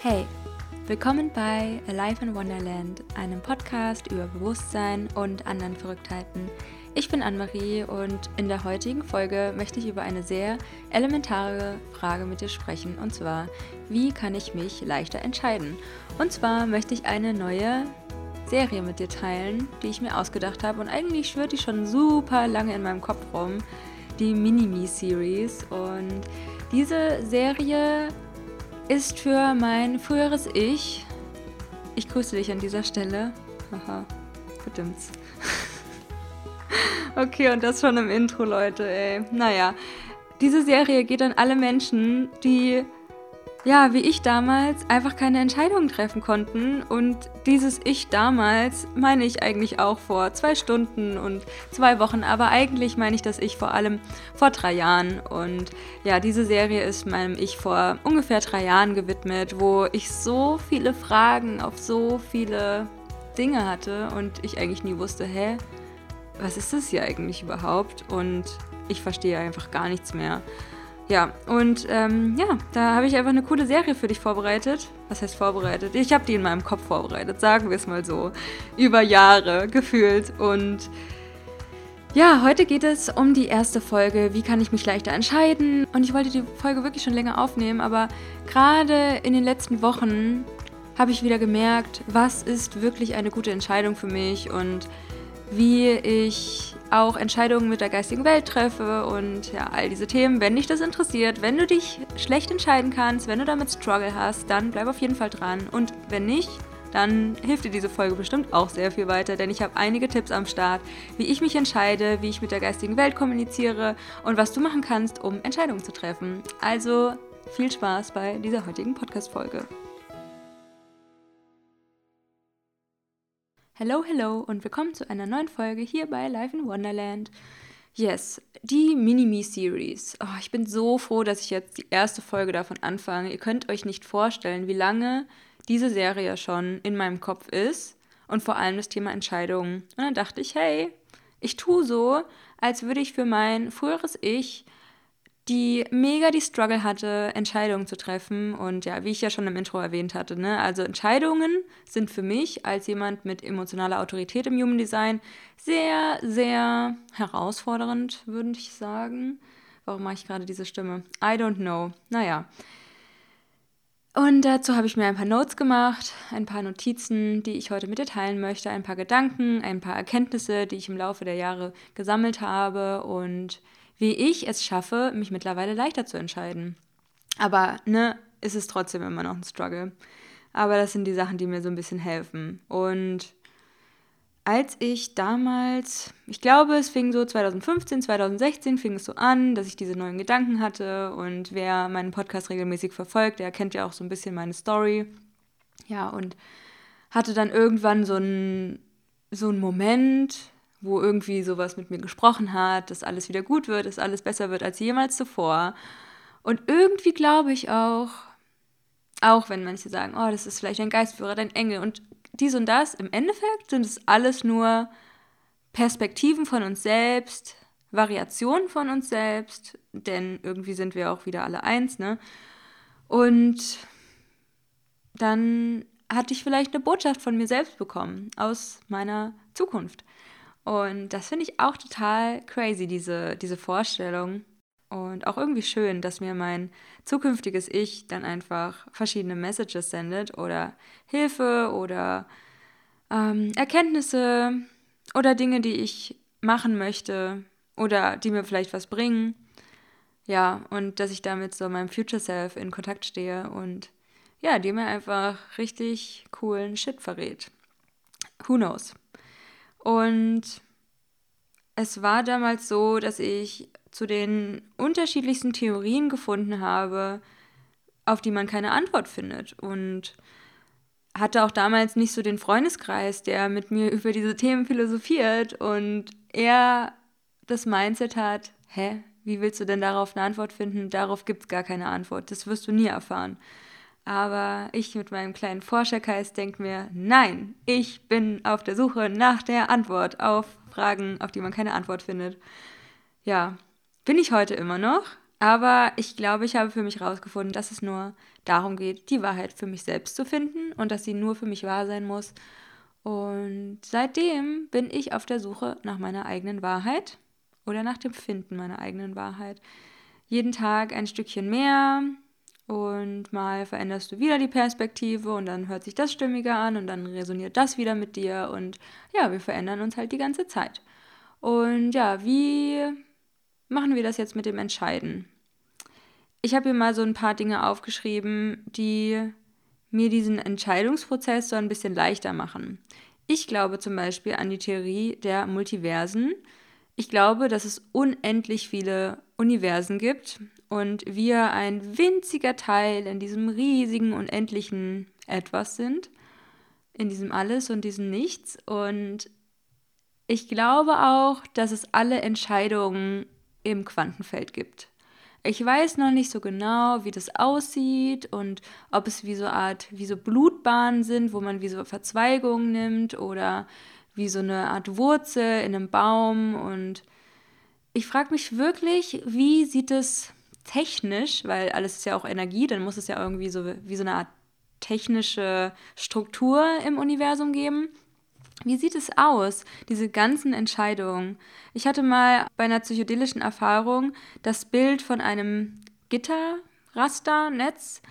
Hey, willkommen bei Alive in Wonderland, einem Podcast über Bewusstsein und anderen Verrücktheiten. Ich bin Anne-Marie und in der heutigen Folge möchte ich über eine sehr elementare Frage mit dir sprechen und zwar, wie kann ich mich leichter entscheiden? Und zwar möchte ich eine neue Serie mit dir teilen, die ich mir ausgedacht habe und eigentlich schwirrt die schon super lange in meinem Kopf rum, die Mini-Me-Series und diese Serie ist für mein früheres Ich. Ich grüße dich an dieser Stelle. Haha, verdimmt's. okay, und das schon im Intro, Leute, ey. Naja, diese Serie geht an alle Menschen, die ja, wie ich damals, einfach keine Entscheidungen treffen konnten. Und dieses Ich damals meine ich eigentlich auch vor zwei Stunden und zwei Wochen, aber eigentlich meine ich das Ich vor allem vor drei Jahren. Und ja, diese Serie ist meinem Ich vor ungefähr drei Jahren gewidmet, wo ich so viele Fragen auf so viele Dinge hatte und ich eigentlich nie wusste, hä, was ist das hier eigentlich überhaupt? Und ich verstehe einfach gar nichts mehr. Ja, und ähm, ja, da habe ich einfach eine coole Serie für dich vorbereitet. Was heißt vorbereitet? Ich habe die in meinem Kopf vorbereitet, sagen wir es mal so. Über Jahre gefühlt. Und ja, heute geht es um die erste Folge. Wie kann ich mich leichter entscheiden? Und ich wollte die Folge wirklich schon länger aufnehmen, aber gerade in den letzten Wochen habe ich wieder gemerkt, was ist wirklich eine gute Entscheidung für mich und wie ich auch Entscheidungen mit der geistigen Welt treffe und ja, all diese Themen. Wenn dich das interessiert, wenn du dich schlecht entscheiden kannst, wenn du damit Struggle hast, dann bleib auf jeden Fall dran. Und wenn nicht, dann hilft dir diese Folge bestimmt auch sehr viel weiter, denn ich habe einige Tipps am Start, wie ich mich entscheide, wie ich mit der geistigen Welt kommuniziere und was du machen kannst, um Entscheidungen zu treffen. Also viel Spaß bei dieser heutigen Podcast-Folge. Hello, hello und willkommen zu einer neuen Folge hier bei Live in Wonderland. Yes, die Mini-Me-Series. Oh, ich bin so froh, dass ich jetzt die erste Folge davon anfange. Ihr könnt euch nicht vorstellen, wie lange diese Serie schon in meinem Kopf ist und vor allem das Thema Entscheidungen. Und dann dachte ich, hey, ich tue so, als würde ich für mein früheres Ich die mega die Struggle hatte, Entscheidungen zu treffen. Und ja, wie ich ja schon im Intro erwähnt hatte, ne? also Entscheidungen sind für mich als jemand mit emotionaler Autorität im Human Design sehr, sehr herausfordernd, würde ich sagen. Warum mache ich gerade diese Stimme? I don't know. Naja. Und dazu habe ich mir ein paar Notes gemacht, ein paar Notizen, die ich heute mit dir teilen möchte, ein paar Gedanken, ein paar Erkenntnisse, die ich im Laufe der Jahre gesammelt habe und wie ich es schaffe, mich mittlerweile leichter zu entscheiden. Aber, ne, ist es trotzdem immer noch ein Struggle. Aber das sind die Sachen, die mir so ein bisschen helfen. Und als ich damals, ich glaube, es fing so 2015, 2016 fing es so an, dass ich diese neuen Gedanken hatte. Und wer meinen Podcast regelmäßig verfolgt, der kennt ja auch so ein bisschen meine Story. Ja, und hatte dann irgendwann so einen so einen Moment, wo irgendwie sowas mit mir gesprochen hat, dass alles wieder gut wird, dass alles besser wird als jemals zuvor. Und irgendwie glaube ich auch, auch wenn manche sagen, oh, das ist vielleicht ein Geistführer, dein Engel und dies und das, im Endeffekt sind es alles nur Perspektiven von uns selbst, Variationen von uns selbst, denn irgendwie sind wir auch wieder alle eins, ne? Und dann hatte ich vielleicht eine Botschaft von mir selbst bekommen aus meiner Zukunft. Und das finde ich auch total crazy, diese, diese Vorstellung. Und auch irgendwie schön, dass mir mein zukünftiges Ich dann einfach verschiedene Messages sendet oder Hilfe oder ähm, Erkenntnisse oder Dinge, die ich machen möchte oder die mir vielleicht was bringen. Ja, und dass ich damit so meinem Future Self in Kontakt stehe und ja, die mir einfach richtig coolen Shit verrät. Who knows? Und es war damals so, dass ich zu den unterschiedlichsten Theorien gefunden habe, auf die man keine Antwort findet. Und hatte auch damals nicht so den Freundeskreis, der mit mir über diese Themen philosophiert und er das Mindset hat, hä, wie willst du denn darauf eine Antwort finden? Darauf gibt es gar keine Antwort. Das wirst du nie erfahren. Aber ich mit meinem kleinen Forschergeist denke mir, nein, ich bin auf der Suche nach der Antwort auf Fragen, auf die man keine Antwort findet. Ja, bin ich heute immer noch, Aber ich glaube, ich habe für mich herausgefunden, dass es nur darum geht, die Wahrheit für mich selbst zu finden und dass sie nur für mich wahr sein muss. Und seitdem bin ich auf der Suche nach meiner eigenen Wahrheit oder nach dem Finden meiner eigenen Wahrheit. Jeden Tag ein Stückchen mehr und mal veränderst du wieder die Perspektive und dann hört sich das stimmiger an und dann resoniert das wieder mit dir und ja, wir verändern uns halt die ganze Zeit. Und ja, wie machen wir das jetzt mit dem Entscheiden? Ich habe hier mal so ein paar Dinge aufgeschrieben, die mir diesen Entscheidungsprozess so ein bisschen leichter machen. Ich glaube zum Beispiel an die Theorie der Multiversen. Ich glaube, dass es unendlich viele Universen gibt und wir ein winziger Teil in diesem riesigen, unendlichen Etwas sind, in diesem Alles und diesem Nichts. Und ich glaube auch, dass es alle Entscheidungen im Quantenfeld gibt. Ich weiß noch nicht so genau, wie das aussieht und ob es wie so Art, wie so Blutbahnen sind, wo man wie so Verzweigungen nimmt oder wie so eine Art Wurzel in einem Baum. Und ich frage mich wirklich, wie sieht es technisch, weil alles ist ja auch Energie, dann muss es ja irgendwie so wie so eine Art technische Struktur im Universum geben. Wie sieht es aus, diese ganzen Entscheidungen? Ich hatte mal bei einer psychedelischen Erfahrung das Bild von einem Gitterrasternetz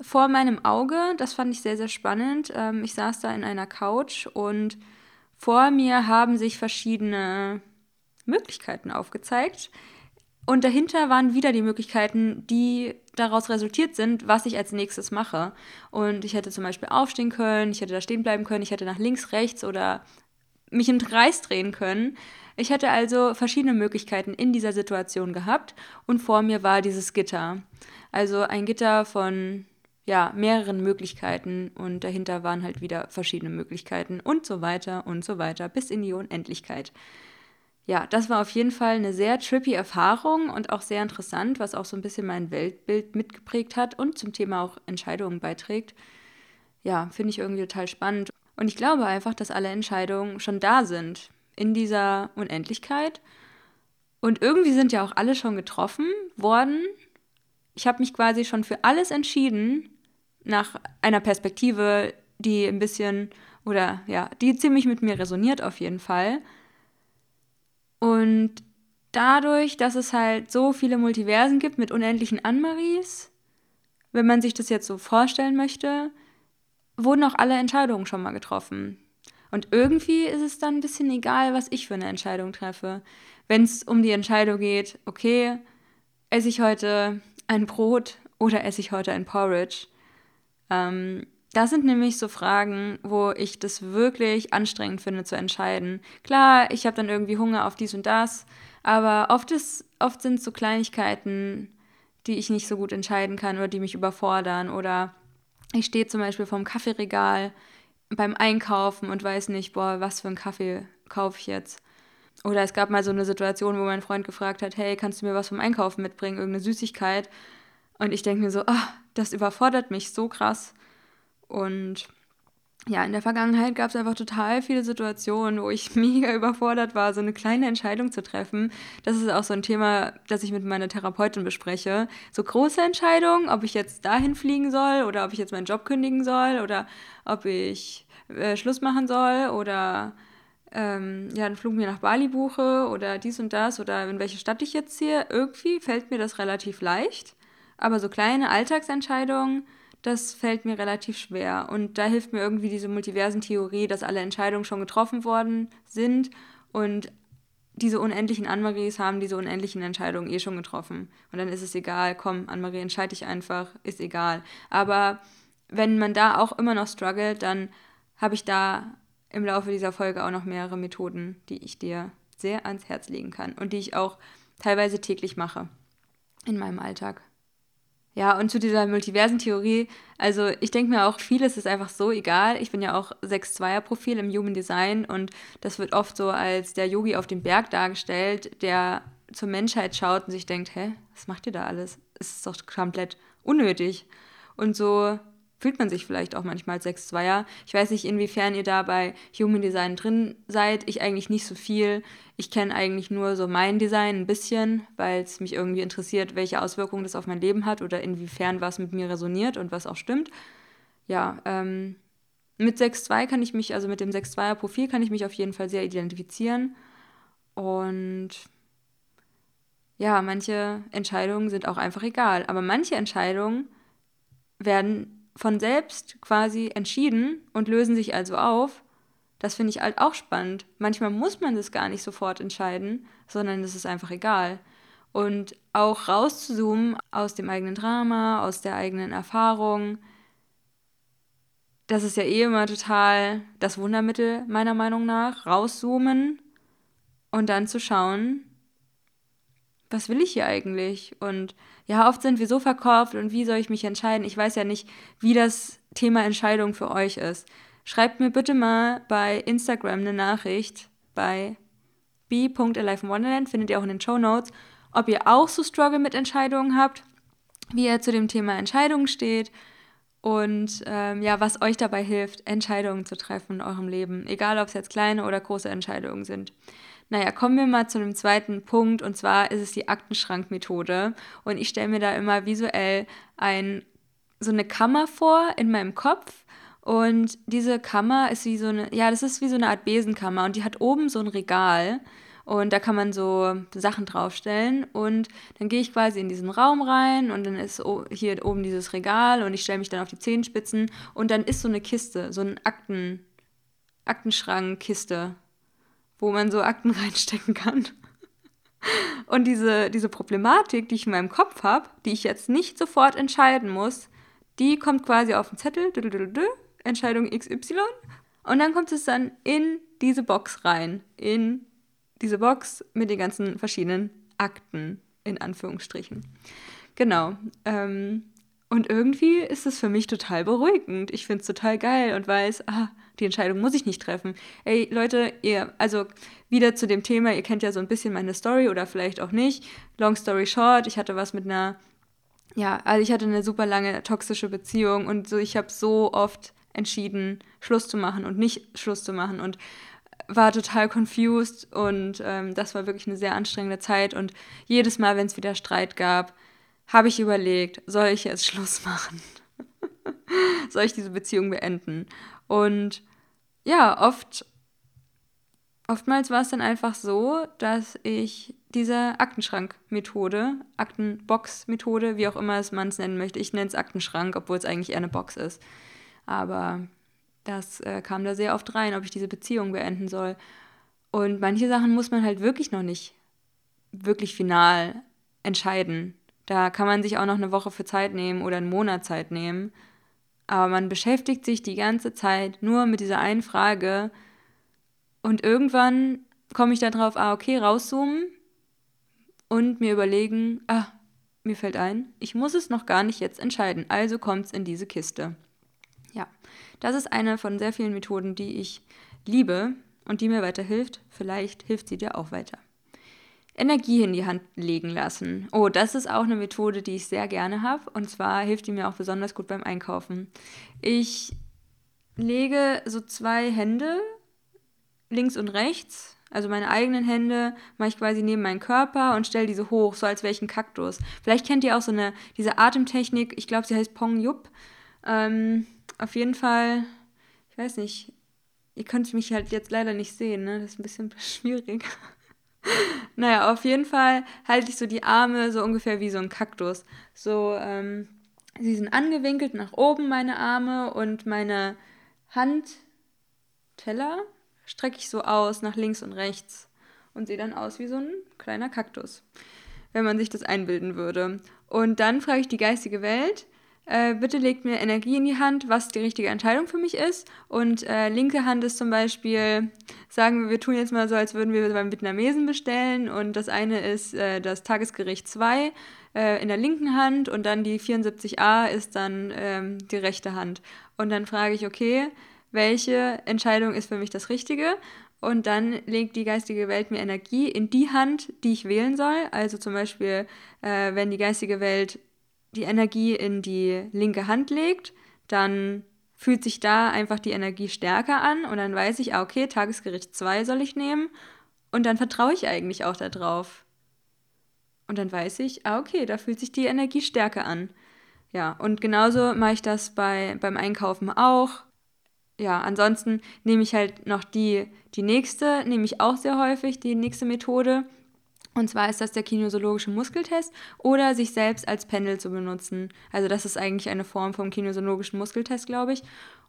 vor meinem Auge. Das fand ich sehr, sehr spannend. Ähm, ich saß da in einer Couch und vor mir haben sich verschiedene Möglichkeiten aufgezeigt. Und dahinter waren wieder die Möglichkeiten, die daraus resultiert sind, was ich als nächstes mache. Und ich hätte zum Beispiel aufstehen können, ich hätte da stehen bleiben können, ich hätte nach links, rechts oder mich im Kreis drehen können. Ich hätte also verschiedene Möglichkeiten in dieser Situation gehabt und vor mir war dieses Gitter. Also ein Gitter von ja, mehreren Möglichkeiten und dahinter waren halt wieder verschiedene Möglichkeiten und so weiter und so weiter bis in die Unendlichkeit ja, das war auf jeden Fall eine sehr trippy Erfahrung und auch sehr interessant, was auch so ein bisschen mein Weltbild mitgeprägt hat und zum Thema auch Entscheidungen beiträgt. Ja, finde ich irgendwie total spannend. Und ich glaube einfach, dass alle Entscheidungen schon da sind in dieser Unendlichkeit. Und irgendwie sind ja auch alle schon getroffen worden. Ich habe mich quasi schon für alles entschieden, nach einer Perspektive, die ein bisschen oder ja, die ziemlich mit mir resoniert auf jeden Fall. Und dadurch, dass es halt so viele Multiversen gibt mit unendlichen Anmaries, wenn man sich das jetzt so vorstellen möchte, wurden auch alle Entscheidungen schon mal getroffen. Und irgendwie ist es dann ein bisschen egal, was ich für eine Entscheidung treffe. Wenn es um die Entscheidung geht, okay, esse ich heute ein Brot oder esse ich heute ein Porridge? Ähm, das sind nämlich so Fragen, wo ich das wirklich anstrengend finde zu entscheiden. Klar, ich habe dann irgendwie Hunger auf dies und das, aber oft, oft sind es so Kleinigkeiten, die ich nicht so gut entscheiden kann oder die mich überfordern. Oder ich stehe zum Beispiel vorm Kaffeeregal beim Einkaufen und weiß nicht, boah, was für einen Kaffee kaufe ich jetzt. Oder es gab mal so eine Situation, wo mein Freund gefragt hat, hey, kannst du mir was vom Einkaufen mitbringen, irgendeine Süßigkeit? Und ich denke mir so, oh, das überfordert mich so krass. Und ja, in der Vergangenheit gab es einfach total viele Situationen, wo ich mega überfordert war, so eine kleine Entscheidung zu treffen. Das ist auch so ein Thema, das ich mit meiner Therapeutin bespreche. So große Entscheidungen, ob ich jetzt dahin fliegen soll oder ob ich jetzt meinen Job kündigen soll oder ob ich äh, Schluss machen soll oder ähm, ja, einen Flug mir nach Bali buche oder dies und das oder in welche Stadt ich jetzt ziehe. Irgendwie fällt mir das relativ leicht. Aber so kleine Alltagsentscheidungen, das fällt mir relativ schwer. Und da hilft mir irgendwie diese Multiversen-Theorie, dass alle Entscheidungen schon getroffen worden sind und diese unendlichen Anmaries haben diese unendlichen Entscheidungen eh schon getroffen. Und dann ist es egal, komm, Annemarie, entscheide ich einfach, ist egal. Aber wenn man da auch immer noch struggelt, dann habe ich da im Laufe dieser Folge auch noch mehrere Methoden, die ich dir sehr ans Herz legen kann und die ich auch teilweise täglich mache in meinem Alltag. Ja, und zu dieser Multiversen-Theorie, also ich denke mir auch, vieles ist einfach so egal. Ich bin ja auch 6-2er-Profil im Human Design und das wird oft so als der Yogi auf dem Berg dargestellt, der zur Menschheit schaut und sich denkt, hä, was macht ihr da alles? Es ist doch komplett unnötig. Und so fühlt man sich vielleicht auch manchmal als 6-2er. Ich weiß nicht, inwiefern ihr da bei Human Design drin seid. Ich eigentlich nicht so viel. Ich kenne eigentlich nur so mein Design ein bisschen, weil es mich irgendwie interessiert, welche Auswirkungen das auf mein Leben hat oder inwiefern was mit mir resoniert und was auch stimmt. Ja, ähm, mit 6-2 kann ich mich, also mit dem 6-2er-Profil kann ich mich auf jeden Fall sehr identifizieren. Und ja, manche Entscheidungen sind auch einfach egal. Aber manche Entscheidungen werden von selbst quasi entschieden und lösen sich also auf. Das finde ich halt auch spannend. Manchmal muss man das gar nicht sofort entscheiden, sondern es ist einfach egal. Und auch rauszuzoomen aus dem eigenen Drama, aus der eigenen Erfahrung, das ist ja eh immer total das Wundermittel meiner Meinung nach. Rauszoomen und dann zu schauen, was will ich hier eigentlich? Und ja, oft sind wir so verkauft und wie soll ich mich entscheiden? Ich weiß ja nicht, wie das Thema Entscheidung für euch ist. Schreibt mir bitte mal bei Instagram eine Nachricht bei b.aliveinwonderland, findet ihr auch in den Show Notes, ob ihr auch so Struggle mit Entscheidungen habt, wie ihr zu dem Thema Entscheidungen steht und ähm, ja, was euch dabei hilft, Entscheidungen zu treffen in eurem Leben, egal ob es jetzt kleine oder große Entscheidungen sind. Naja, kommen wir mal zu einem zweiten Punkt und zwar ist es die Aktenschrankmethode. Und ich stelle mir da immer visuell ein, so eine Kammer vor in meinem Kopf. Und diese Kammer ist wie so eine, ja, das ist wie so eine Art Besenkammer und die hat oben so ein Regal. Und da kann man so Sachen draufstellen. Und dann gehe ich quasi in diesen Raum rein und dann ist hier oben dieses Regal und ich stelle mich dann auf die Zehenspitzen und dann ist so eine Kiste, so ein Akten, Aktenschrankkiste wo man so Akten reinstecken kann. Und diese, diese Problematik, die ich in meinem Kopf habe, die ich jetzt nicht sofort entscheiden muss, die kommt quasi auf den Zettel, Entscheidung XY. Und dann kommt es dann in diese Box rein. In diese Box mit den ganzen verschiedenen Akten, in Anführungsstrichen. Genau. Ähm, und irgendwie ist es für mich total beruhigend. Ich finde es total geil und weiß, ah, die Entscheidung muss ich nicht treffen. Ey, Leute, ihr, also wieder zu dem Thema, ihr kennt ja so ein bisschen meine Story oder vielleicht auch nicht. Long story short, ich hatte was mit einer, ja, also ich hatte eine super lange toxische Beziehung und so, ich habe so oft entschieden, Schluss zu machen und nicht Schluss zu machen und war total confused und ähm, das war wirklich eine sehr anstrengende Zeit und jedes Mal, wenn es wieder Streit gab, habe ich überlegt, soll ich jetzt Schluss machen? soll ich diese Beziehung beenden? Und ja, oft, oftmals war es dann einfach so, dass ich diese Aktenschrank-Methode, Aktenbox-Methode, wie auch immer es man es nennen möchte, ich nenne es Aktenschrank, obwohl es eigentlich eher eine Box ist. Aber das äh, kam da sehr oft rein, ob ich diese Beziehung beenden soll. Und manche Sachen muss man halt wirklich noch nicht wirklich final entscheiden. Da kann man sich auch noch eine Woche für Zeit nehmen oder einen Monat Zeit nehmen. Aber man beschäftigt sich die ganze Zeit nur mit dieser einen Frage und irgendwann komme ich darauf, ah, okay, rauszoomen und mir überlegen, ah, mir fällt ein, ich muss es noch gar nicht jetzt entscheiden, also kommt es in diese Kiste. Ja, das ist eine von sehr vielen Methoden, die ich liebe und die mir weiterhilft. Vielleicht hilft sie dir auch weiter. Energie in die Hand legen lassen. Oh, das ist auch eine Methode, die ich sehr gerne habe. Und zwar hilft die mir auch besonders gut beim Einkaufen. Ich lege so zwei Hände links und rechts, also meine eigenen Hände, mache ich quasi neben meinen Körper und stelle diese hoch, so als wäre ich ein Kaktus. Vielleicht kennt ihr auch so eine, diese Atemtechnik, ich glaube, sie heißt Pong Yup. Ähm, auf jeden Fall, ich weiß nicht, ihr könnt mich halt jetzt leider nicht sehen, ne? Das ist ein bisschen schwierig. Naja, auf jeden Fall halte ich so die Arme so ungefähr wie so ein Kaktus. So, ähm, sie sind angewinkelt nach oben, meine Arme, und meine Handteller strecke ich so aus nach links und rechts und sehe dann aus wie so ein kleiner Kaktus, wenn man sich das einbilden würde. Und dann frage ich die geistige Welt, äh, bitte legt mir Energie in die Hand, was die richtige Entscheidung für mich ist. Und äh, linke Hand ist zum Beispiel, sagen wir, wir tun jetzt mal so, als würden wir beim Vietnamesen bestellen. Und das eine ist äh, das Tagesgericht 2 äh, in der linken Hand und dann die 74a ist dann ähm, die rechte Hand. Und dann frage ich, okay, welche Entscheidung ist für mich das Richtige? Und dann legt die geistige Welt mir Energie in die Hand, die ich wählen soll. Also zum Beispiel, äh, wenn die geistige Welt die Energie in die linke Hand legt, dann fühlt sich da einfach die Energie stärker an und dann weiß ich, ah, okay, Tagesgericht 2 soll ich nehmen und dann vertraue ich eigentlich auch darauf. Und dann weiß ich, ah, okay, da fühlt sich die Energie stärker an. Ja, und genauso mache ich das bei, beim Einkaufen auch. Ja, ansonsten nehme ich halt noch die, die nächste, nehme ich auch sehr häufig, die nächste Methode. Und zwar ist das der kinesiologische Muskeltest oder sich selbst als Pendel zu benutzen. Also das ist eigentlich eine Form vom kinesiologischen Muskeltest, glaube ich.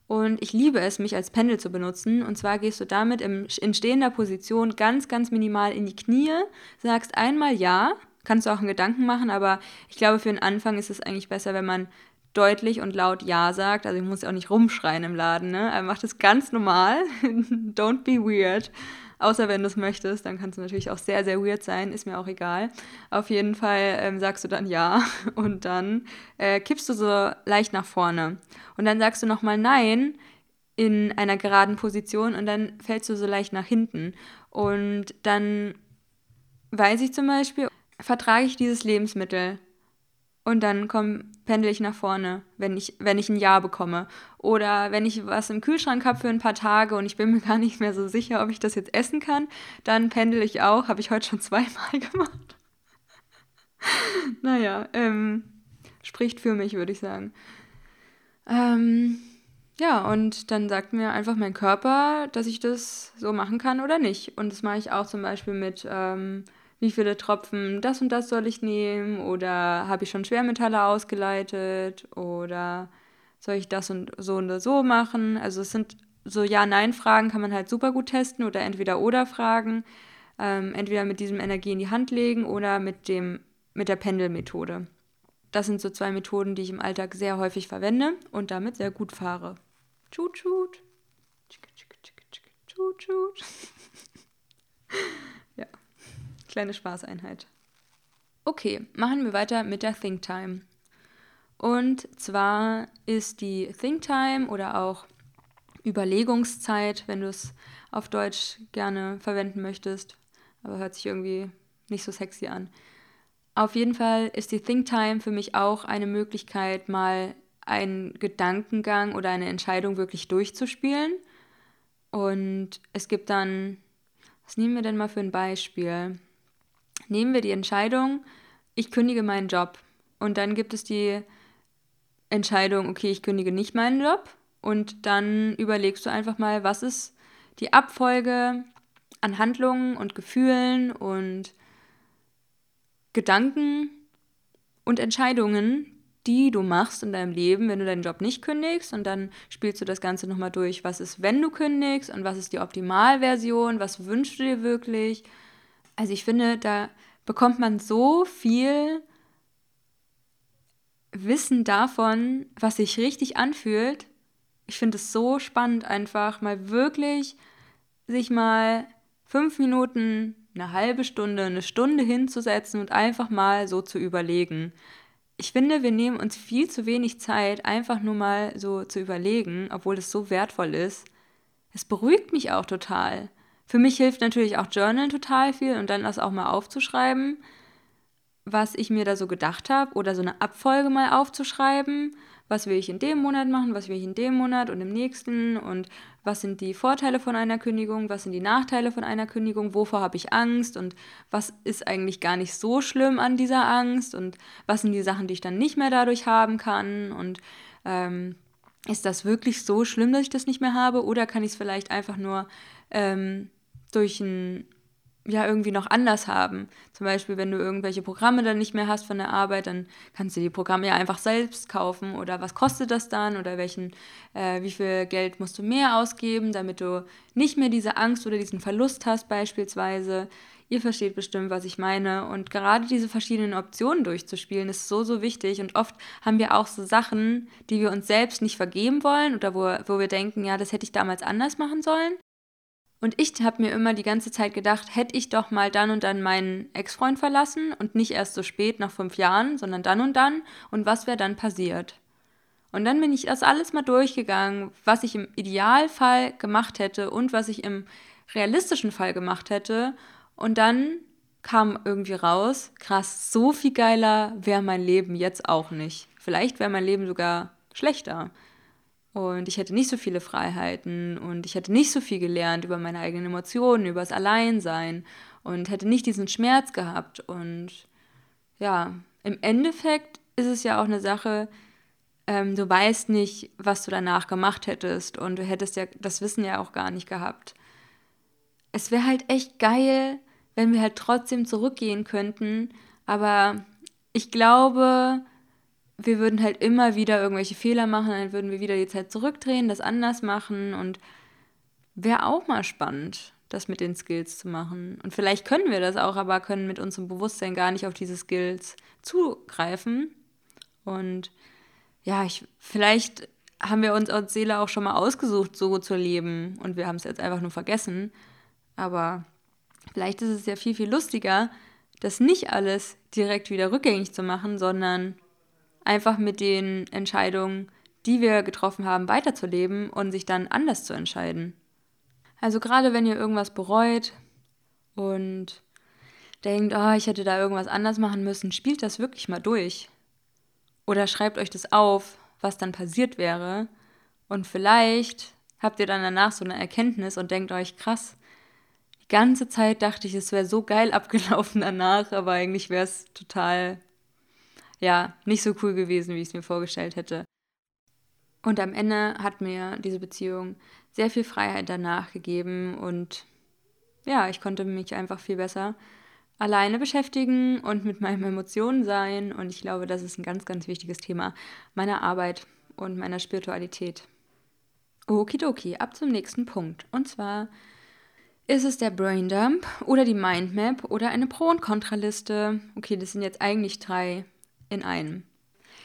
Und ich liebe es, mich als Pendel zu benutzen. Und zwar gehst du damit im, in stehender Position ganz, ganz minimal in die Knie, sagst einmal Ja, kannst du auch einen Gedanken machen, aber ich glaube, für den Anfang ist es eigentlich besser, wenn man deutlich und laut Ja sagt. Also ich muss auch nicht rumschreien im Laden, ne? Aber mach das ganz normal. Don't be weird. Außer wenn du es möchtest, dann kannst du natürlich auch sehr, sehr weird sein, ist mir auch egal. Auf jeden Fall ähm, sagst du dann ja und dann äh, kippst du so leicht nach vorne. Und dann sagst du nochmal Nein in einer geraden Position und dann fällst du so leicht nach hinten. Und dann weiß ich zum Beispiel, vertrage ich dieses Lebensmittel und dann komm, pendel ich nach vorne, wenn ich, wenn ich ein Ja bekomme. Oder wenn ich was im Kühlschrank habe für ein paar Tage und ich bin mir gar nicht mehr so sicher, ob ich das jetzt essen kann, dann pendel ich auch. Habe ich heute schon zweimal gemacht. naja, ähm, spricht für mich, würde ich sagen. Ähm, ja, und dann sagt mir einfach mein Körper, dass ich das so machen kann oder nicht. Und das mache ich auch zum Beispiel mit ähm, wie viele Tropfen das und das soll ich nehmen oder habe ich schon Schwermetalle ausgeleitet oder soll ich das und so und so machen. Also es sind so Ja-Nein-Fragen kann man halt super gut testen oder entweder oder Fragen. Ähm, entweder mit diesem Energie in die Hand legen oder mit, dem, mit der Pendelmethode. Das sind so zwei Methoden, die ich im Alltag sehr häufig verwende und damit sehr gut fahre. Tschut, tschut. Tschut, tschut. Kleine Spaßeinheit. Okay, machen wir weiter mit der Think Time. Und zwar ist die Think Time oder auch Überlegungszeit, wenn du es auf Deutsch gerne verwenden möchtest, aber hört sich irgendwie nicht so sexy an. Auf jeden Fall ist die Think Time für mich auch eine Möglichkeit, mal einen Gedankengang oder eine Entscheidung wirklich durchzuspielen. Und es gibt dann, was nehmen wir denn mal für ein Beispiel? Nehmen wir die Entscheidung, ich kündige meinen Job. Und dann gibt es die Entscheidung, okay, ich kündige nicht meinen Job. Und dann überlegst du einfach mal, was ist die Abfolge an Handlungen und Gefühlen und Gedanken und Entscheidungen, die du machst in deinem Leben, wenn du deinen Job nicht kündigst. Und dann spielst du das Ganze nochmal durch, was ist, wenn du kündigst und was ist die Optimalversion, was wünschst du dir wirklich also ich finde, da bekommt man so viel Wissen davon, was sich richtig anfühlt. Ich finde es so spannend, einfach mal wirklich sich mal fünf Minuten, eine halbe Stunde, eine Stunde hinzusetzen und einfach mal so zu überlegen. Ich finde, wir nehmen uns viel zu wenig Zeit, einfach nur mal so zu überlegen, obwohl es so wertvoll ist. Es beruhigt mich auch total. Für mich hilft natürlich auch Journal total viel und dann das auch mal aufzuschreiben, was ich mir da so gedacht habe oder so eine Abfolge mal aufzuschreiben. Was will ich in dem Monat machen, was will ich in dem Monat und im nächsten und was sind die Vorteile von einer Kündigung, was sind die Nachteile von einer Kündigung, wovor habe ich Angst und was ist eigentlich gar nicht so schlimm an dieser Angst und was sind die Sachen, die ich dann nicht mehr dadurch haben kann und ähm, ist das wirklich so schlimm, dass ich das nicht mehr habe oder kann ich es vielleicht einfach nur ähm, durch ein ja irgendwie noch anders haben. Zum Beispiel, wenn du irgendwelche Programme dann nicht mehr hast von der Arbeit, dann kannst du die Programme ja einfach selbst kaufen. Oder was kostet das dann? Oder welchen, äh, wie viel Geld musst du mehr ausgeben, damit du nicht mehr diese Angst oder diesen Verlust hast, beispielsweise. Ihr versteht bestimmt, was ich meine. Und gerade diese verschiedenen Optionen durchzuspielen, ist so, so wichtig. Und oft haben wir auch so Sachen, die wir uns selbst nicht vergeben wollen oder wo, wo wir denken, ja, das hätte ich damals anders machen sollen. Und ich habe mir immer die ganze Zeit gedacht, hätte ich doch mal dann und dann meinen Ex-Freund verlassen und nicht erst so spät nach fünf Jahren, sondern dann und dann und was wäre dann passiert. Und dann bin ich das alles mal durchgegangen, was ich im Idealfall gemacht hätte und was ich im realistischen Fall gemacht hätte. Und dann kam irgendwie raus, krass, so viel geiler wäre mein Leben jetzt auch nicht. Vielleicht wäre mein Leben sogar schlechter. Und ich hätte nicht so viele Freiheiten und ich hätte nicht so viel gelernt über meine eigenen Emotionen, über das Alleinsein und hätte nicht diesen Schmerz gehabt. Und ja, im Endeffekt ist es ja auch eine Sache, ähm, du weißt nicht, was du danach gemacht hättest und du hättest ja das Wissen ja auch gar nicht gehabt. Es wäre halt echt geil, wenn wir halt trotzdem zurückgehen könnten, aber ich glaube, wir würden halt immer wieder irgendwelche Fehler machen, dann würden wir wieder die Zeit zurückdrehen, das anders machen und wäre auch mal spannend, das mit den Skills zu machen. Und vielleicht können wir das auch, aber können mit unserem Bewusstsein gar nicht auf diese Skills zugreifen. Und ja, ich, vielleicht haben wir uns als Seele auch schon mal ausgesucht, so zu leben und wir haben es jetzt einfach nur vergessen. Aber vielleicht ist es ja viel, viel lustiger, das nicht alles direkt wieder rückgängig zu machen, sondern einfach mit den Entscheidungen, die wir getroffen haben, weiterzuleben und sich dann anders zu entscheiden. Also gerade wenn ihr irgendwas bereut und denkt, oh, ich hätte da irgendwas anders machen müssen, spielt das wirklich mal durch. Oder schreibt euch das auf, was dann passiert wäre. Und vielleicht habt ihr dann danach so eine Erkenntnis und denkt euch, krass, die ganze Zeit dachte ich, es wäre so geil abgelaufen danach, aber eigentlich wäre es total, ja, nicht so cool gewesen, wie ich es mir vorgestellt hätte. Und am Ende hat mir diese Beziehung sehr viel Freiheit danach gegeben und ja, ich konnte mich einfach viel besser alleine beschäftigen und mit meinen Emotionen sein. Und ich glaube, das ist ein ganz, ganz wichtiges Thema meiner Arbeit und meiner Spiritualität. Okidoki, ab zum nächsten Punkt. Und zwar ist es der Braindump oder die Mindmap oder eine Pro- und Kontraliste. Okay, das sind jetzt eigentlich drei in einem.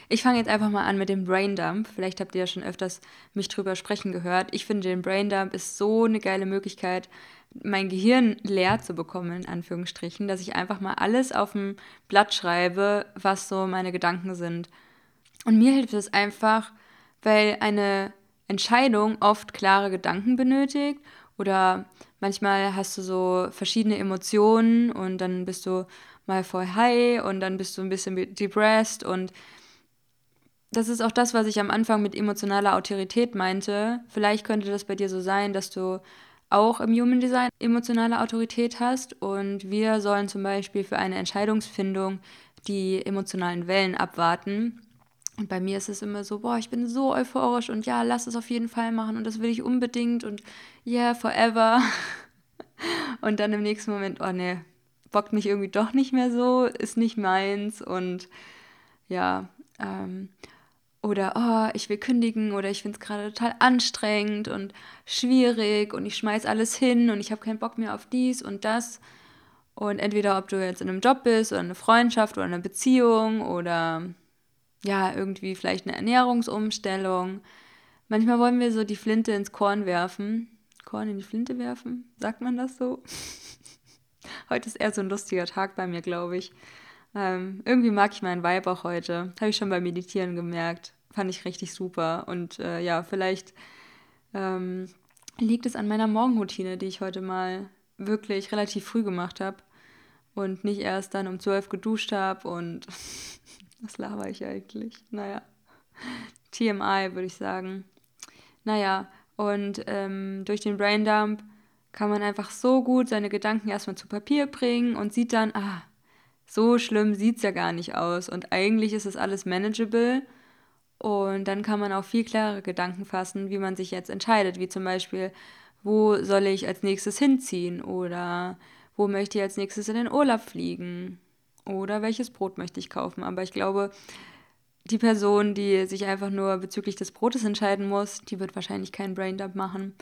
Ich fange jetzt einfach mal an mit dem Braindump. Vielleicht habt ihr ja schon öfters mich drüber sprechen gehört. Ich finde, den Braindump ist so eine geile Möglichkeit, mein Gehirn leer zu bekommen, in Anführungsstrichen, dass ich einfach mal alles auf dem Blatt schreibe, was so meine Gedanken sind. Und mir hilft es einfach, weil eine Entscheidung oft klare Gedanken benötigt oder manchmal hast du so verschiedene Emotionen und dann bist du mal voll high und dann bist du ein bisschen depressed und das ist auch das, was ich am Anfang mit emotionaler Autorität meinte. Vielleicht könnte das bei dir so sein, dass du auch im Human Design emotionale Autorität hast und wir sollen zum Beispiel für eine Entscheidungsfindung die emotionalen Wellen abwarten. Und bei mir ist es immer so, boah, ich bin so euphorisch und ja, lass es auf jeden Fall machen und das will ich unbedingt und yeah, forever. Und dann im nächsten Moment, oh nee, bockt mich irgendwie doch nicht mehr so, ist nicht meins und ja, ähm, oder, oh, ich will kündigen oder ich finde es gerade total anstrengend und schwierig und ich schmeiß alles hin und ich habe keinen Bock mehr auf dies und das. Und entweder ob du jetzt in einem Job bist oder eine Freundschaft oder eine Beziehung oder ja, irgendwie vielleicht eine Ernährungsumstellung. Manchmal wollen wir so die Flinte ins Korn werfen. Korn in die Flinte werfen? Sagt man das so? heute ist eher so ein lustiger Tag bei mir, glaube ich. Ähm, irgendwie mag ich meinen Vibe auch heute. Habe ich schon beim Meditieren gemerkt. Fand ich richtig super. Und äh, ja, vielleicht ähm, liegt es an meiner Morgenroutine, die ich heute mal wirklich relativ früh gemacht habe. Und nicht erst dann um 12 geduscht habe und was laber ich eigentlich? Naja, TMI würde ich sagen. Naja, und ähm, durch den Braindump kann man einfach so gut seine Gedanken erstmal zu Papier bringen und sieht dann, ah, so schlimm sieht es ja gar nicht aus und eigentlich ist es alles manageable und dann kann man auch viel klarere Gedanken fassen, wie man sich jetzt entscheidet, wie zum Beispiel, wo soll ich als nächstes hinziehen oder wo möchte ich als nächstes in den Urlaub fliegen oder welches Brot möchte ich kaufen. Aber ich glaube, die Person, die sich einfach nur bezüglich des Brotes entscheiden muss, die wird wahrscheinlich keinen Braindump machen.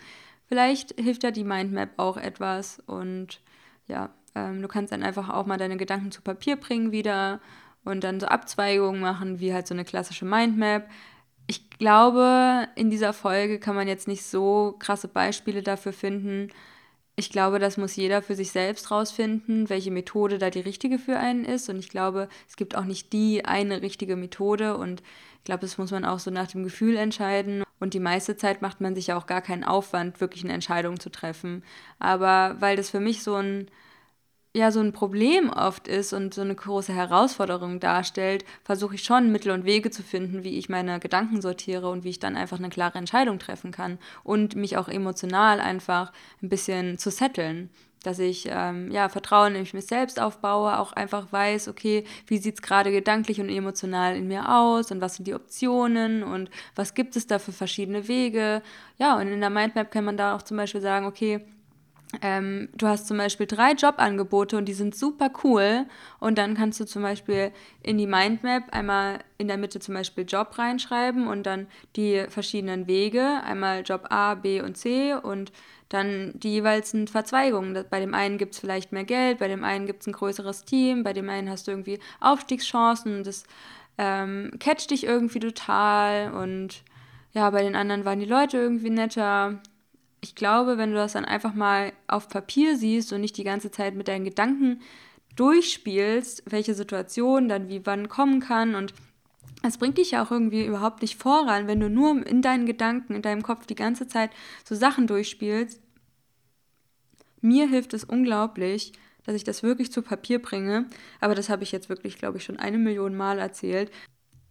Vielleicht hilft ja die Mindmap auch etwas und ja, ähm, du kannst dann einfach auch mal deine Gedanken zu Papier bringen wieder und dann so Abzweigungen machen, wie halt so eine klassische Mindmap. Ich glaube, in dieser Folge kann man jetzt nicht so krasse Beispiele dafür finden. Ich glaube, das muss jeder für sich selbst rausfinden, welche Methode da die richtige für einen ist. Und ich glaube, es gibt auch nicht die eine richtige Methode. Und ich glaube, das muss man auch so nach dem Gefühl entscheiden. Und die meiste Zeit macht man sich ja auch gar keinen Aufwand, wirklich eine Entscheidung zu treffen. Aber weil das für mich so ein ja so ein Problem oft ist und so eine große Herausforderung darstellt, versuche ich schon Mittel und Wege zu finden, wie ich meine Gedanken sortiere und wie ich dann einfach eine klare Entscheidung treffen kann und mich auch emotional einfach ein bisschen zu setteln. Dass ich ähm, ja Vertrauen in mich selbst aufbaue, auch einfach weiß, okay, wie sieht es gerade gedanklich und emotional in mir aus und was sind die Optionen und was gibt es da für verschiedene Wege. Ja, und in der Mindmap kann man da auch zum Beispiel sagen, okay, ähm, du hast zum Beispiel drei Jobangebote und die sind super cool. Und dann kannst du zum Beispiel in die Mindmap einmal in der Mitte zum Beispiel Job reinschreiben und dann die verschiedenen Wege, einmal Job A, B und C und dann die jeweils Verzweigungen. Bei dem einen gibt es vielleicht mehr Geld, bei dem einen gibt es ein größeres Team, bei dem einen hast du irgendwie Aufstiegschancen und das ähm, catcht dich irgendwie total und ja, bei den anderen waren die Leute irgendwie netter ich glaube, wenn du das dann einfach mal auf Papier siehst und nicht die ganze Zeit mit deinen Gedanken durchspielst, welche Situation dann wie wann kommen kann und es bringt dich ja auch irgendwie überhaupt nicht voran, wenn du nur in deinen Gedanken, in deinem Kopf die ganze Zeit so Sachen durchspielst. Mir hilft es unglaublich, dass ich das wirklich zu Papier bringe, aber das habe ich jetzt wirklich, glaube ich, schon eine Million Mal erzählt.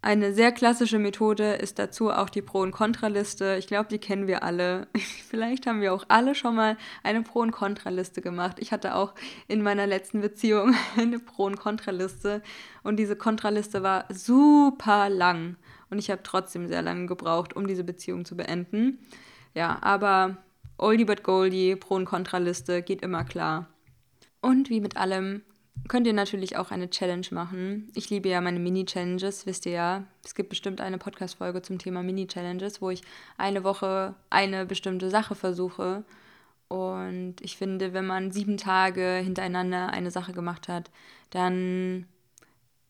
Eine sehr klassische Methode ist dazu auch die Pro- und Kontraliste. Ich glaube, die kennen wir alle. Vielleicht haben wir auch alle schon mal eine Pro- und Kontraliste gemacht. Ich hatte auch in meiner letzten Beziehung eine Pro- und Kontraliste und diese Kontraliste war super lang und ich habe trotzdem sehr lange gebraucht, um diese Beziehung zu beenden. Ja, aber Oldie but Goldie, Pro- und Kontraliste geht immer klar. Und wie mit allem könnt ihr natürlich auch eine Challenge machen. Ich liebe ja meine Mini-Challenges, wisst ihr ja. Es gibt bestimmt eine Podcast-Folge zum Thema Mini-Challenges, wo ich eine Woche eine bestimmte Sache versuche. Und ich finde, wenn man sieben Tage hintereinander eine Sache gemacht hat, dann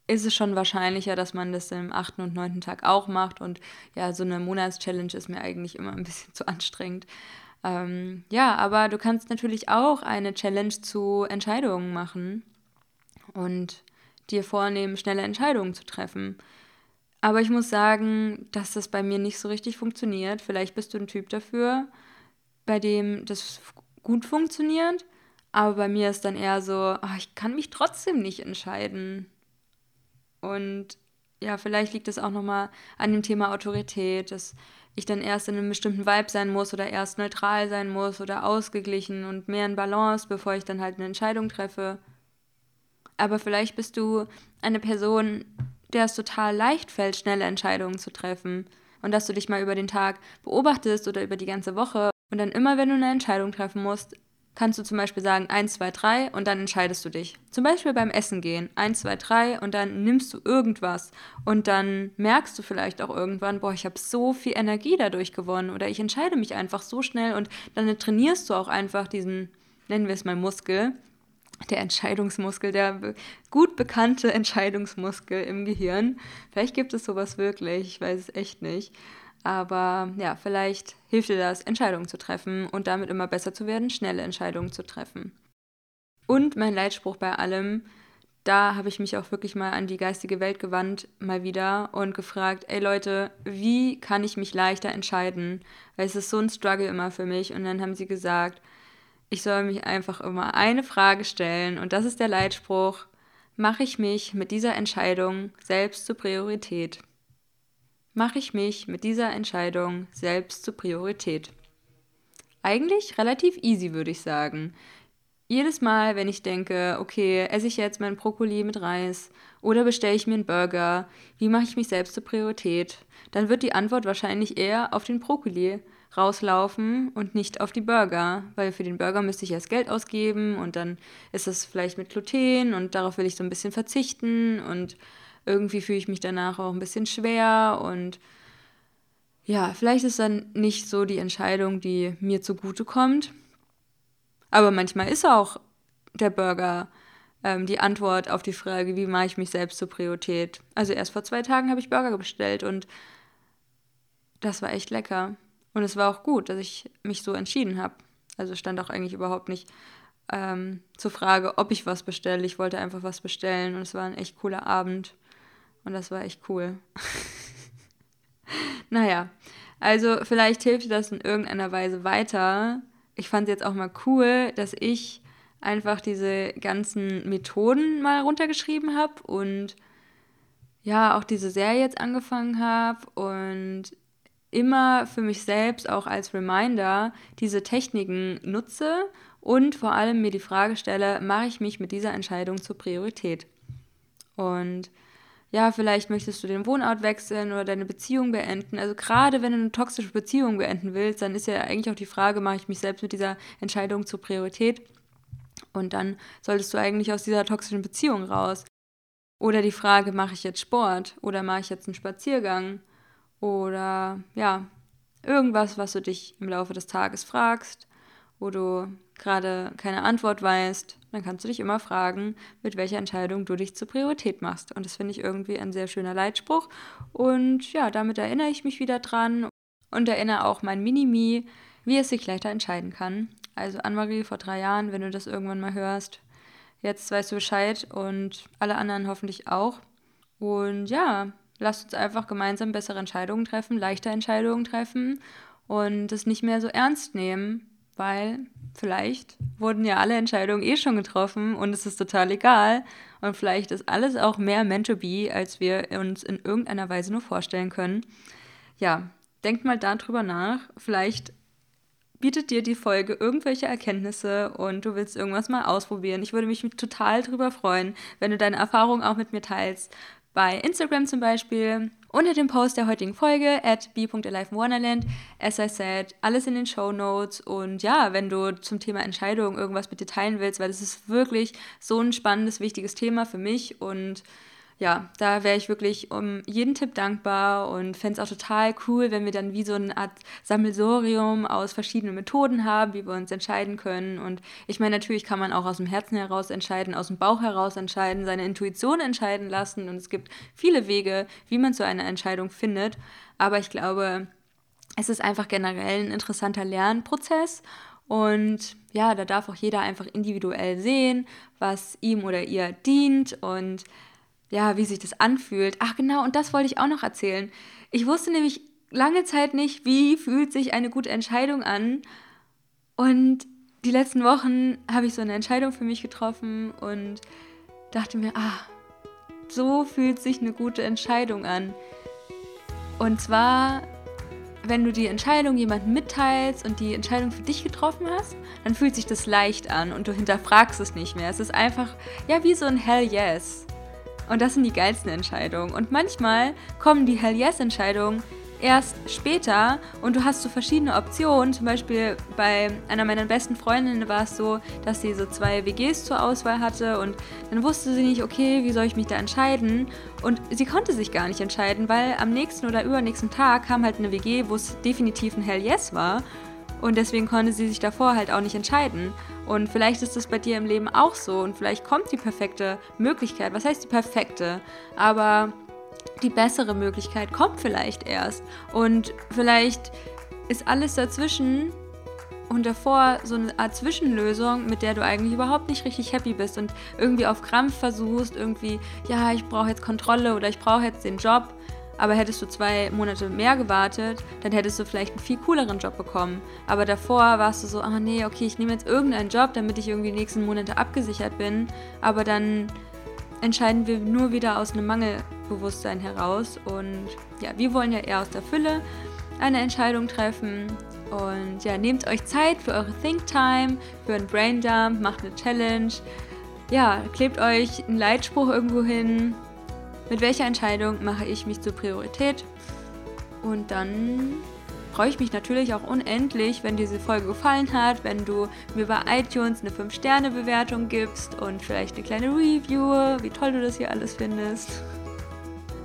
ist es schon wahrscheinlicher, dass man das im achten und neunten Tag auch macht. Und ja, so eine Monatschallenge ist mir eigentlich immer ein bisschen zu anstrengend. Ähm, ja, aber du kannst natürlich auch eine Challenge zu Entscheidungen machen und dir vornehmen, schnelle Entscheidungen zu treffen. Aber ich muss sagen, dass das bei mir nicht so richtig funktioniert. Vielleicht bist du ein Typ dafür, bei dem das gut funktioniert. Aber bei mir ist dann eher so, ach, ich kann mich trotzdem nicht entscheiden. Und ja, vielleicht liegt es auch nochmal an dem Thema Autorität, dass ich dann erst in einem bestimmten Vibe sein muss oder erst neutral sein muss oder ausgeglichen und mehr in Balance, bevor ich dann halt eine Entscheidung treffe aber vielleicht bist du eine Person, der es total leicht fällt, schnelle Entscheidungen zu treffen. Und dass du dich mal über den Tag beobachtest oder über die ganze Woche. Und dann immer, wenn du eine Entscheidung treffen musst, kannst du zum Beispiel sagen 1, 2, 3 und dann entscheidest du dich. Zum Beispiel beim Essen gehen. 1, 2, 3 und dann nimmst du irgendwas. Und dann merkst du vielleicht auch irgendwann, boah, ich habe so viel Energie dadurch gewonnen oder ich entscheide mich einfach so schnell und dann trainierst du auch einfach diesen, nennen wir es mal Muskel, der Entscheidungsmuskel, der gut bekannte Entscheidungsmuskel im Gehirn. Vielleicht gibt es sowas wirklich, ich weiß es echt nicht. Aber ja, vielleicht hilft dir das, Entscheidungen zu treffen und damit immer besser zu werden, schnelle Entscheidungen zu treffen. Und mein Leitspruch bei allem, da habe ich mich auch wirklich mal an die geistige Welt gewandt, mal wieder und gefragt, ey Leute, wie kann ich mich leichter entscheiden? Weil es ist so ein Struggle immer für mich. Und dann haben sie gesagt, ich soll mich einfach immer eine Frage stellen und das ist der Leitspruch, mache ich mich mit dieser Entscheidung selbst zur Priorität? Mache ich mich mit dieser Entscheidung selbst zur Priorität? Eigentlich relativ easy, würde ich sagen. Jedes Mal, wenn ich denke, okay, esse ich jetzt meinen Brokkoli mit Reis oder bestelle ich mir einen Burger, wie mache ich mich selbst zur Priorität? Dann wird die Antwort wahrscheinlich eher auf den Brokkoli rauslaufen und nicht auf die Burger, weil für den Burger müsste ich erst Geld ausgeben und dann ist es vielleicht mit Gluten und darauf will ich so ein bisschen verzichten und irgendwie fühle ich mich danach auch ein bisschen schwer und ja, vielleicht ist dann nicht so die Entscheidung, die mir zugute kommt. Aber manchmal ist auch der Burger ähm, die Antwort auf die Frage, wie mache ich mich selbst zur Priorität. Also erst vor zwei Tagen habe ich Burger bestellt und das war echt lecker. Und es war auch gut, dass ich mich so entschieden habe. Also stand auch eigentlich überhaupt nicht ähm, zur Frage, ob ich was bestelle. Ich wollte einfach was bestellen und es war ein echt cooler Abend. Und das war echt cool. naja, also vielleicht hilft dir das in irgendeiner Weise weiter. Ich fand es jetzt auch mal cool, dass ich einfach diese ganzen Methoden mal runtergeschrieben habe und ja, auch diese Serie jetzt angefangen habe und immer für mich selbst auch als Reminder diese Techniken nutze und vor allem mir die Frage stelle, mache ich mich mit dieser Entscheidung zur Priorität? Und ja, vielleicht möchtest du den Wohnort wechseln oder deine Beziehung beenden. Also gerade wenn du eine toxische Beziehung beenden willst, dann ist ja eigentlich auch die Frage, mache ich mich selbst mit dieser Entscheidung zur Priorität? Und dann solltest du eigentlich aus dieser toxischen Beziehung raus. Oder die Frage, mache ich jetzt Sport oder mache ich jetzt einen Spaziergang? Oder ja, irgendwas, was du dich im Laufe des Tages fragst, wo du gerade keine Antwort weißt, dann kannst du dich immer fragen, mit welcher Entscheidung du dich zur Priorität machst. Und das finde ich irgendwie ein sehr schöner Leitspruch. Und ja, damit erinnere ich mich wieder dran und erinnere auch mein Minimi, wie es sich leichter entscheiden kann. Also Anne-Marie vor drei Jahren, wenn du das irgendwann mal hörst, jetzt weißt du Bescheid und alle anderen hoffentlich auch. Und ja, lasst uns einfach gemeinsam bessere Entscheidungen treffen, leichter Entscheidungen treffen und es nicht mehr so ernst nehmen, weil vielleicht wurden ja alle Entscheidungen eh schon getroffen und es ist total egal. Und vielleicht ist alles auch mehr meant to be, als wir uns in irgendeiner Weise nur vorstellen können. Ja, denkt mal darüber nach. Vielleicht bietet dir die Folge irgendwelche Erkenntnisse und du willst irgendwas mal ausprobieren. Ich würde mich total darüber freuen, wenn du deine Erfahrungen auch mit mir teilst. Bei Instagram zum Beispiel unter dem Post der heutigen Folge at b.alivewonderland. As I said, alles in den Show Notes. Und ja, wenn du zum Thema Entscheidung irgendwas mit dir teilen willst, weil das ist wirklich so ein spannendes, wichtiges Thema für mich und ja, da wäre ich wirklich um jeden Tipp dankbar und fände es auch total cool, wenn wir dann wie so eine Art Sammelsorium aus verschiedenen Methoden haben, wie wir uns entscheiden können. Und ich meine, natürlich kann man auch aus dem Herzen heraus entscheiden, aus dem Bauch heraus entscheiden, seine Intuition entscheiden lassen. Und es gibt viele Wege, wie man zu einer Entscheidung findet. Aber ich glaube, es ist einfach generell ein interessanter Lernprozess. Und ja, da darf auch jeder einfach individuell sehen, was ihm oder ihr dient und ja, wie sich das anfühlt. Ach genau, und das wollte ich auch noch erzählen. Ich wusste nämlich lange Zeit nicht, wie fühlt sich eine gute Entscheidung an. Und die letzten Wochen habe ich so eine Entscheidung für mich getroffen und dachte mir, ah, so fühlt sich eine gute Entscheidung an. Und zwar, wenn du die Entscheidung jemandem mitteilst und die Entscheidung für dich getroffen hast, dann fühlt sich das leicht an und du hinterfragst es nicht mehr. Es ist einfach, ja, wie so ein Hell Yes. Und das sind die geilsten Entscheidungen. Und manchmal kommen die Hell Yes-Entscheidungen erst später und du hast so verschiedene Optionen. Zum Beispiel bei einer meiner besten Freundinnen war es so, dass sie so zwei WGs zur Auswahl hatte und dann wusste sie nicht, okay, wie soll ich mich da entscheiden? Und sie konnte sich gar nicht entscheiden, weil am nächsten oder übernächsten Tag kam halt eine WG, wo es definitiv ein Hell Yes war. Und deswegen konnte sie sich davor halt auch nicht entscheiden. Und vielleicht ist das bei dir im Leben auch so. Und vielleicht kommt die perfekte Möglichkeit. Was heißt die perfekte? Aber die bessere Möglichkeit kommt vielleicht erst. Und vielleicht ist alles dazwischen und davor so eine Art Zwischenlösung, mit der du eigentlich überhaupt nicht richtig happy bist und irgendwie auf Krampf versuchst, irgendwie, ja, ich brauche jetzt Kontrolle oder ich brauche jetzt den Job aber hättest du zwei Monate mehr gewartet, dann hättest du vielleicht einen viel cooleren Job bekommen. Aber davor warst du so, ah nee, okay, ich nehme jetzt irgendeinen Job, damit ich irgendwie die nächsten Monate abgesichert bin. Aber dann entscheiden wir nur wieder aus einem Mangelbewusstsein heraus. Und ja, wir wollen ja eher aus der Fülle eine Entscheidung treffen. Und ja, nehmt euch Zeit für eure Think Time, für einen Brain Dump, macht eine Challenge. Ja, klebt euch einen Leitspruch irgendwo hin, mit welcher Entscheidung mache ich mich zur Priorität. Und dann freue ich mich natürlich auch unendlich, wenn diese Folge gefallen hat, wenn du mir bei iTunes eine 5-Sterne-Bewertung gibst und vielleicht eine kleine Review, wie toll du das hier alles findest.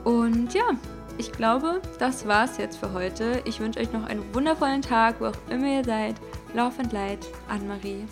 Und ja, ich glaube, das war's jetzt für heute. Ich wünsche euch noch einen wundervollen Tag, wo auch immer ihr seid. Lauf and Light, Anne-Marie.